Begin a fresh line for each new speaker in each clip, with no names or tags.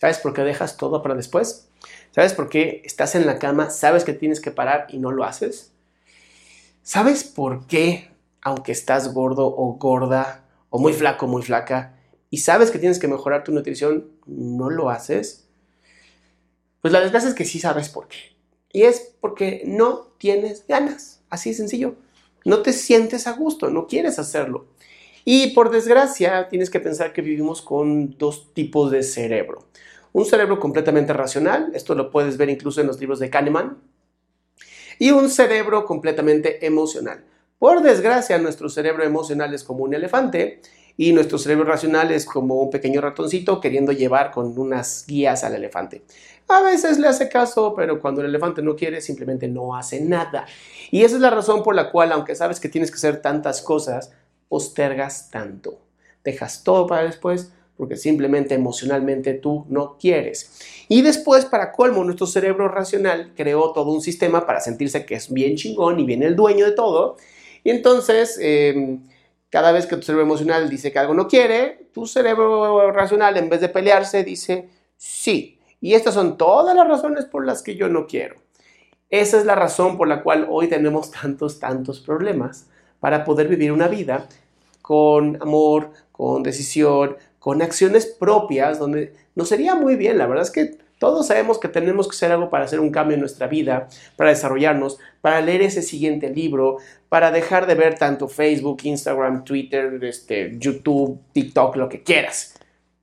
¿Sabes por qué dejas todo para después? ¿Sabes por qué estás en la cama, sabes que tienes que parar y no lo haces? ¿Sabes por qué, aunque estás gordo o gorda, o muy flaco o muy flaca, y sabes que tienes que mejorar tu nutrición, no lo haces? Pues la desgracia es que sí sabes por qué. Y es porque no tienes ganas. Así de sencillo. No te sientes a gusto, no quieres hacerlo. Y por desgracia, tienes que pensar que vivimos con dos tipos de cerebro. Un cerebro completamente racional, esto lo puedes ver incluso en los libros de Kahneman, y un cerebro completamente emocional. Por desgracia, nuestro cerebro emocional es como un elefante y nuestro cerebro racional es como un pequeño ratoncito queriendo llevar con unas guías al elefante. A veces le hace caso, pero cuando el elefante no quiere, simplemente no hace nada. Y esa es la razón por la cual, aunque sabes que tienes que hacer tantas cosas, postergas tanto. Dejas todo para después porque simplemente emocionalmente tú no quieres. Y después, para colmo, nuestro cerebro racional creó todo un sistema para sentirse que es bien chingón y bien el dueño de todo. Y entonces, em, cada vez que tu cerebro emocional dice que algo no quiere, tu cerebro racional, en vez de pelearse, dice sí. Y estas son todas las razones por las que yo no quiero. Esa es la razón por la cual hoy tenemos tantos, tantos problemas para poder vivir una vida con amor, con decisión, con acciones propias, donde nos sería muy bien. La verdad es que todos sabemos que tenemos que hacer algo para hacer un cambio en nuestra vida, para desarrollarnos, para leer ese siguiente libro, para dejar de ver tanto Facebook, Instagram, Twitter, este, YouTube, TikTok, lo que quieras.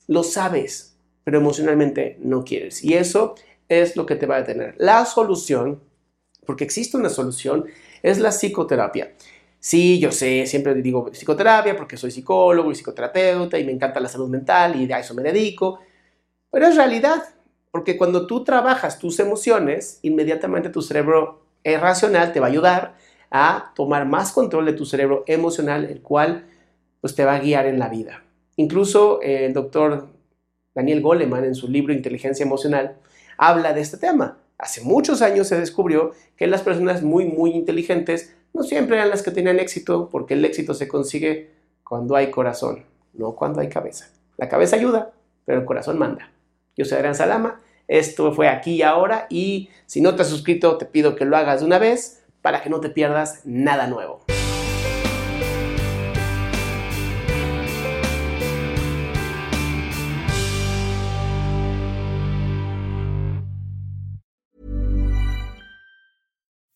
Lo sabes, pero emocionalmente no quieres. Y eso es lo que te va a detener. La solución, porque existe una solución, es la psicoterapia. Sí, yo sé, siempre digo psicoterapia porque soy psicólogo y psicoterapeuta y me encanta la salud mental y a eso me dedico, pero es realidad, porque cuando tú trabajas tus emociones, inmediatamente tu cerebro racional te va a ayudar a tomar más control de tu cerebro emocional, el cual pues te va a guiar en la vida. Incluso eh, el doctor Daniel Goleman en su libro Inteligencia Emocional habla de este tema. Hace muchos años se descubrió que las personas muy, muy inteligentes no siempre eran las que tenían éxito, porque el éxito se consigue cuando hay corazón, no cuando hay cabeza. La cabeza ayuda, pero el corazón manda. Yo soy Adrián Salama, esto fue aquí y ahora, y si no te has suscrito, te pido que lo hagas de una vez para que no te pierdas nada nuevo.